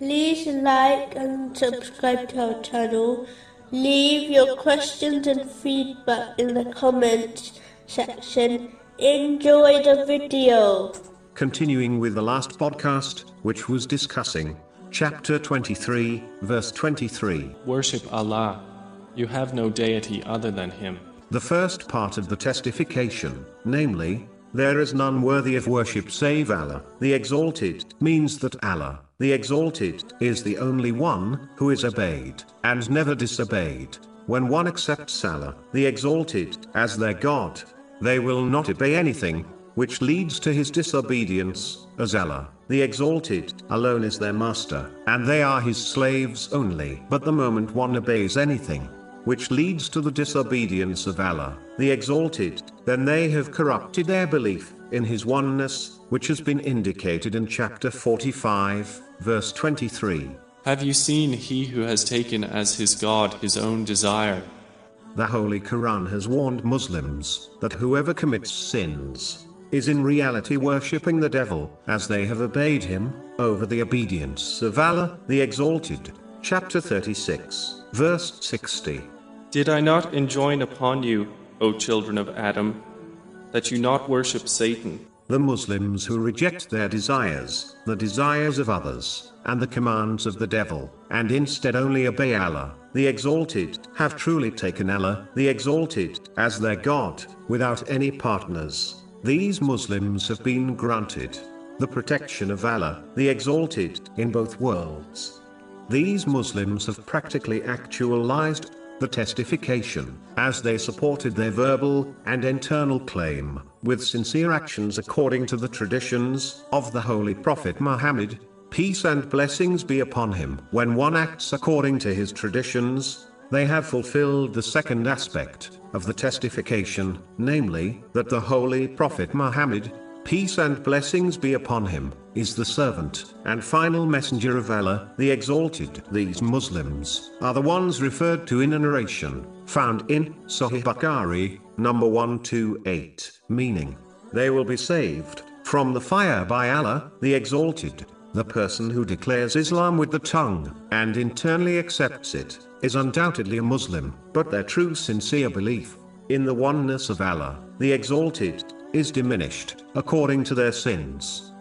like and subscribe to our channel. Leave your questions and feedback in the comments section. Enjoy the video. Continuing with the last podcast, which was discussing chapter 23, verse 23. Worship Allah. You have no deity other than Him. The first part of the testification, namely, there is none worthy of worship save Allah, the Exalted, means that Allah, the Exalted, is the only one who is obeyed and never disobeyed. When one accepts Allah, the Exalted, as their God, they will not obey anything which leads to his disobedience, as Allah, the Exalted, alone is their master, and they are his slaves only. But the moment one obeys anything, which leads to the disobedience of Allah, the Exalted, then they have corrupted their belief in His oneness, which has been indicated in chapter 45, verse 23. Have you seen he who has taken as his God his own desire? The Holy Quran has warned Muslims that whoever commits sins is in reality worshipping the devil, as they have obeyed him, over the obedience of Allah, the Exalted. Chapter 36, verse 60. Did I not enjoin upon you, O children of Adam, that you not worship Satan? The Muslims who reject their desires, the desires of others, and the commands of the devil, and instead only obey Allah, the Exalted, have truly taken Allah, the Exalted, as their God, without any partners. These Muslims have been granted the protection of Allah, the Exalted, in both worlds. These Muslims have practically actualized the testification, as they supported their verbal and internal claim, with sincere actions according to the traditions of the Holy Prophet Muhammad, peace and blessings be upon him. When one acts according to his traditions, they have fulfilled the second aspect of the testification, namely, that the Holy Prophet Muhammad, peace and blessings be upon him, is the servant and final messenger of Allah, the Exalted. These Muslims are the ones referred to in a narration found in Sahih Bukhari, number 128, meaning, they will be saved from the fire by Allah, the Exalted. The person who declares Islam with the tongue and internally accepts it is undoubtedly a Muslim, but their true sincere belief in the oneness of Allah, the Exalted, is diminished according to their sins.